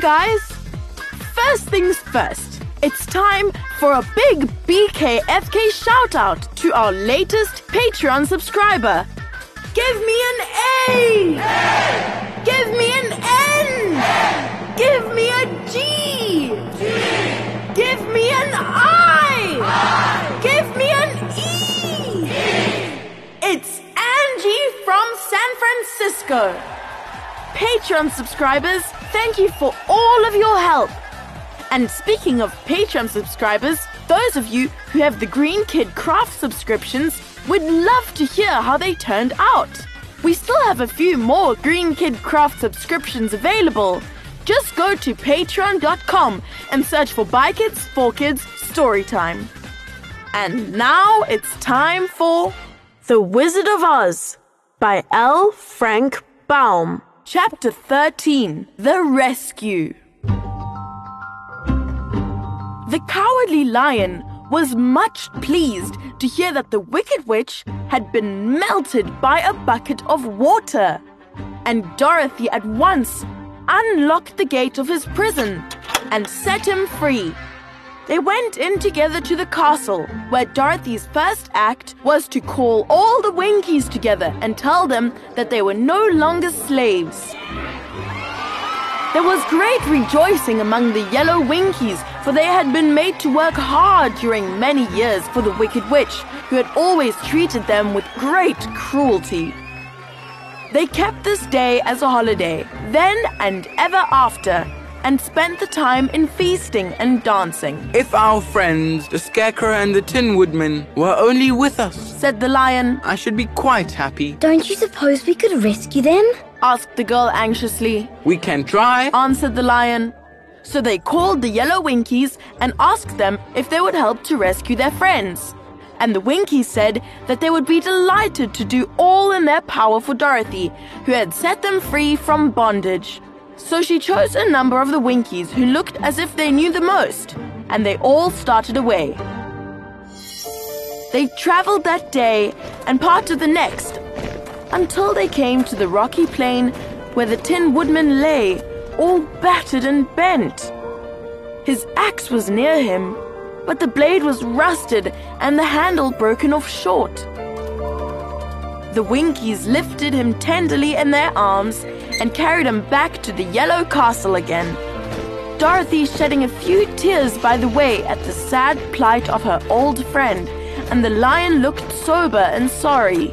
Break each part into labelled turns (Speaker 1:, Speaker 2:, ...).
Speaker 1: Guys! First things first, it's time for a big BKFK shout out to our latest Patreon subscriber. Give me an A! Give me an N! Give me a G! Give me an I! Give me an E! It's Angie from San Francisco. Patreon subscribers, thank you for all of your help. And speaking of Patreon subscribers, those of you who have the Green Kid Craft subscriptions would love to hear how they turned out. We still have a few more Green Kid Craft subscriptions available. Just go to patreon.com and search for By Kids for Kids Storytime. And now it's time for The Wizard of Oz by L. Frank Baum. Chapter 13 The Rescue. The Cowardly Lion was much pleased to hear that the Wicked Witch had been melted by a bucket of water. And Dorothy at once unlocked the gate of his prison and set him free. They went in together to the castle, where Dorothy's first act was to call all the Winkies together and tell them that they were no longer slaves. There was great rejoicing among the yellow Winkies, for they had been made to work hard during many years for the Wicked Witch, who had always treated them with great cruelty. They kept this day as a holiday, then and ever after, and spent the time in feasting and dancing.
Speaker 2: If our friends, the Scarecrow and the Tin Woodman, were only with us,
Speaker 1: Said the lion,
Speaker 2: I should be quite happy.
Speaker 3: Don't you suppose we could rescue them?
Speaker 1: asked the girl anxiously.
Speaker 2: We can try.
Speaker 1: answered the lion. So they called the yellow Winkies and asked them if they would help to rescue their friends. And the Winkies said that they would be delighted to do all in their power for Dorothy, who had set them free from bondage. So she chose a number of the Winkies who looked as if they knew the most, and they all started away. They traveled that day and part of the next until they came to the rocky plain where the Tin Woodman lay, all battered and bent. His axe was near him, but the blade was rusted and the handle broken off short. The Winkies lifted him tenderly in their arms and carried him back to the yellow castle again. Dorothy shedding a few tears by the way at the sad plight of her old friend, and the lion looked sober and sorry.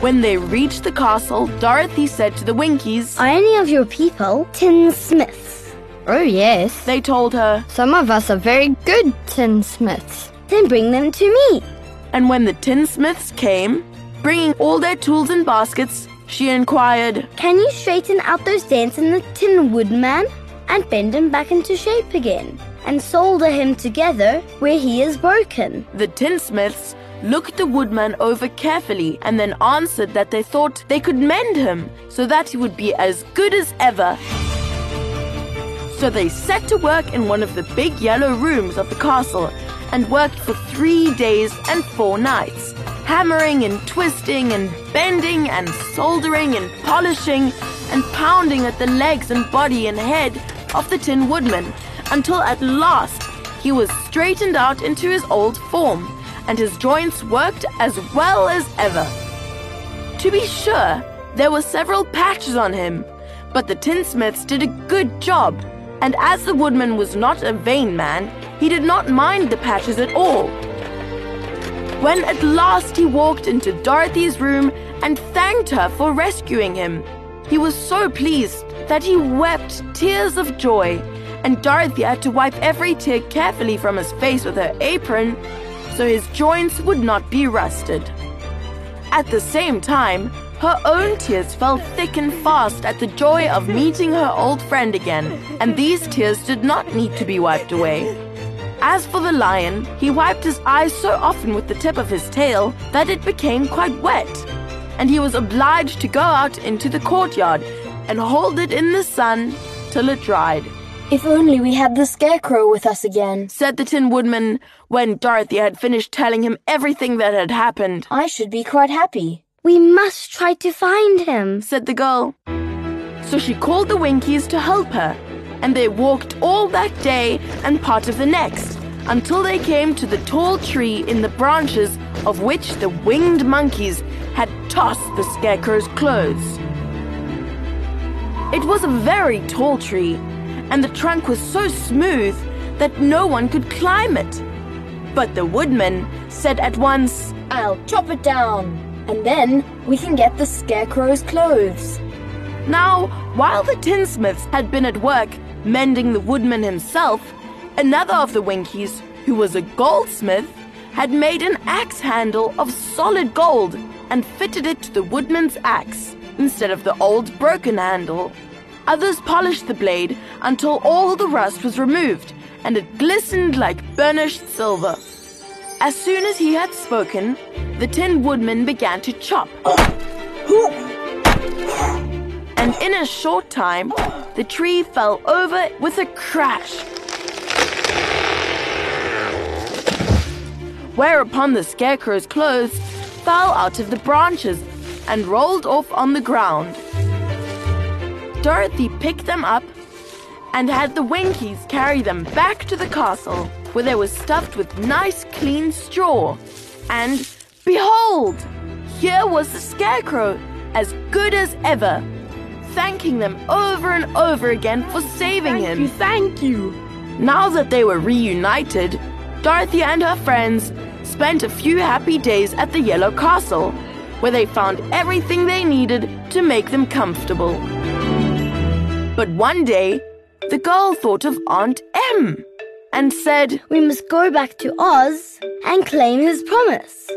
Speaker 1: When they reached the castle, Dorothy said to the Winkies,
Speaker 3: Are any of your people tinsmiths?
Speaker 4: Oh, yes.
Speaker 1: they told her,
Speaker 4: Some of us are very good tinsmiths.
Speaker 3: Then bring them to me.
Speaker 1: and when the tinsmiths came, bringing all their tools and baskets, she inquired,
Speaker 3: Can you straighten out those dents in the Tin Woodman and bend him back into shape again? And solder him together where he is broken.
Speaker 1: The tinsmiths looked the woodman over carefully and then answered that they thought they could mend him so that he would be as good as ever. So they set to work in one of the big yellow rooms of the castle and worked for three days and four nights, hammering and twisting and bending and soldering and polishing and pounding at the legs and body and head of the Tin Woodman until at last he was straightened out into his old form and his joints worked as well as ever. To be sure, there were several patches on him, but the tinsmiths did a good job, and as the woodman was not a vain man, he did not mind the patches at all. When at last he walked into Dorothy's room and thanked her for rescuing him, he was so pleased that he wept tears of joy, and Dorothy had to wipe every tear carefully from his face with her apron so his joints would not be rusted. At the same time, her own tears fell thick and fast at the joy of meeting her old friend again, and these tears did not need to be wiped away. As for the lion, he wiped his eyes so often with the tip of his tail that it became quite wet, and he was obliged to go out into the courtyard and hold it in the sun till it dried.
Speaker 5: If only we had the scarecrow with us again,
Speaker 1: said the Tin Woodman when Dorothy had finished telling him everything that had happened.
Speaker 5: I should be quite happy.
Speaker 3: We must try to find him,
Speaker 1: said the girl. So she called the Winkies to help her, and they walked all that day and part of the next until they came to the tall tree in the branches of which the winged monkeys had tossed the Scarecrow's clothes. It was a very tall tree, and the trunk was so smooth that no one could climb it. But the woodman said at once,
Speaker 5: I'll chop it down, and then we can get the scarecrow's clothes.
Speaker 1: Now, while the tinsmiths had been at work mending the woodman himself, another of the Winkies, who was a goldsmith, had made an axe handle of solid gold and fitted it to the woodman's axe instead of the old broken handle. Others polished the blade until all the rust was removed and it glistened like burnished silver. As soon as he had spoken, the Tin Woodman began to chop. And in a short time, the tree fell over with a crash. Whereupon the Scarecrow's clothes fell out of the branches and rolled off on the ground. Dorothy picked them up and had the Winkies carry them back to the castle, where they were stuffed with nice clean straw. And behold, here was the Scarecrow, as good as ever, thanking them over and over again for saving
Speaker 6: thank
Speaker 1: him.
Speaker 6: You, thank you.
Speaker 1: Now that they were reunited, Dorothy and her friends spent a few happy days at the Yellow Castle, where they found everything they needed to make them comfortable. But one day, the girl thought of Aunt Em and said,
Speaker 3: We must go back to Oz and claim his promise.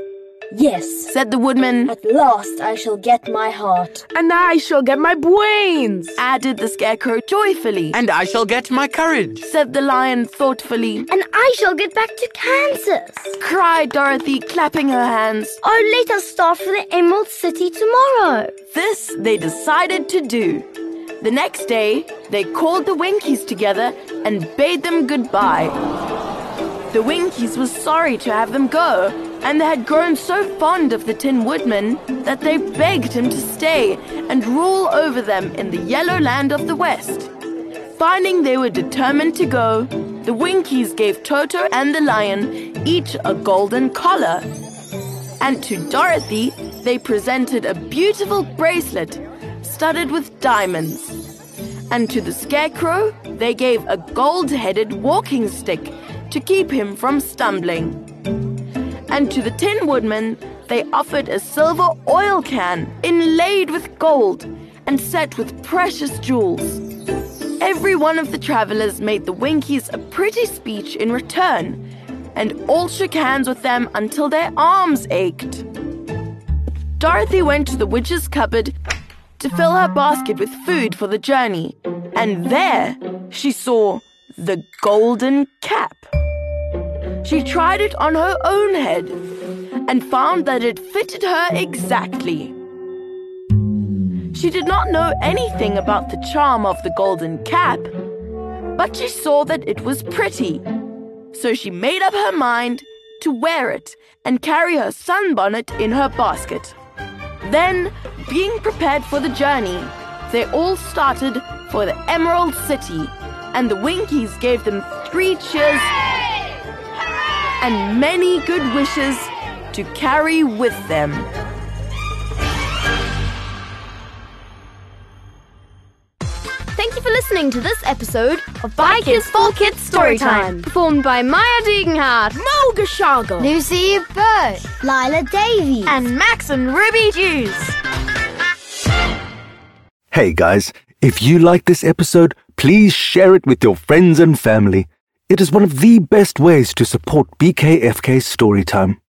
Speaker 5: Yes,
Speaker 1: said the woodman.
Speaker 5: At last I shall get my heart.
Speaker 6: And I shall get my brains,
Speaker 1: added the scarecrow joyfully.
Speaker 2: And I shall get my courage,
Speaker 1: said the lion thoughtfully.
Speaker 3: And I shall get back to Kansas,
Speaker 1: cried Dorothy, clapping her hands.
Speaker 3: Oh, let us start for the Emerald City tomorrow.
Speaker 1: This they decided to do. The next day, they called the Winkies together and bade them goodbye. The Winkies were sorry to have them go, and they had grown so fond of the Tin Woodman that they begged him to stay and rule over them in the yellow land of the West. Finding they were determined to go, the Winkies gave Toto and the lion each a golden collar. And to Dorothy, they presented a beautiful bracelet studded with diamonds. And to the scarecrow, they gave a gold headed walking stick to keep him from stumbling. And to the Tin Woodman, they offered a silver oil can inlaid with gold and set with precious jewels. Every one of the travelers made the Winkies a pretty speech in return, and all shook hands with them until their arms ached. Dorothy went to the witch's cupboard to fill her basket with food for the journey, and there she saw the golden cap. She tried it on her own head and found that it fitted her exactly. She did not know anything about the charm of the golden cap, but she saw that it was pretty. So she made up her mind to wear it and carry her sunbonnet in her basket. Then, being prepared for the journey, they all started for the Emerald City, and the Winkies gave them three cheers and many good wishes to carry with them.
Speaker 4: Thank you for listening to this episode of By Kids for Kids Storytime, performed by Maya Degenhardt,
Speaker 6: Mo Gashago,
Speaker 3: Lucy Bird, Lila Davies,
Speaker 1: and Max and Ruby Dews.
Speaker 7: Hey guys, if you like this episode, please share it with your friends and family. It is one of the best ways to support BKFK Storytime.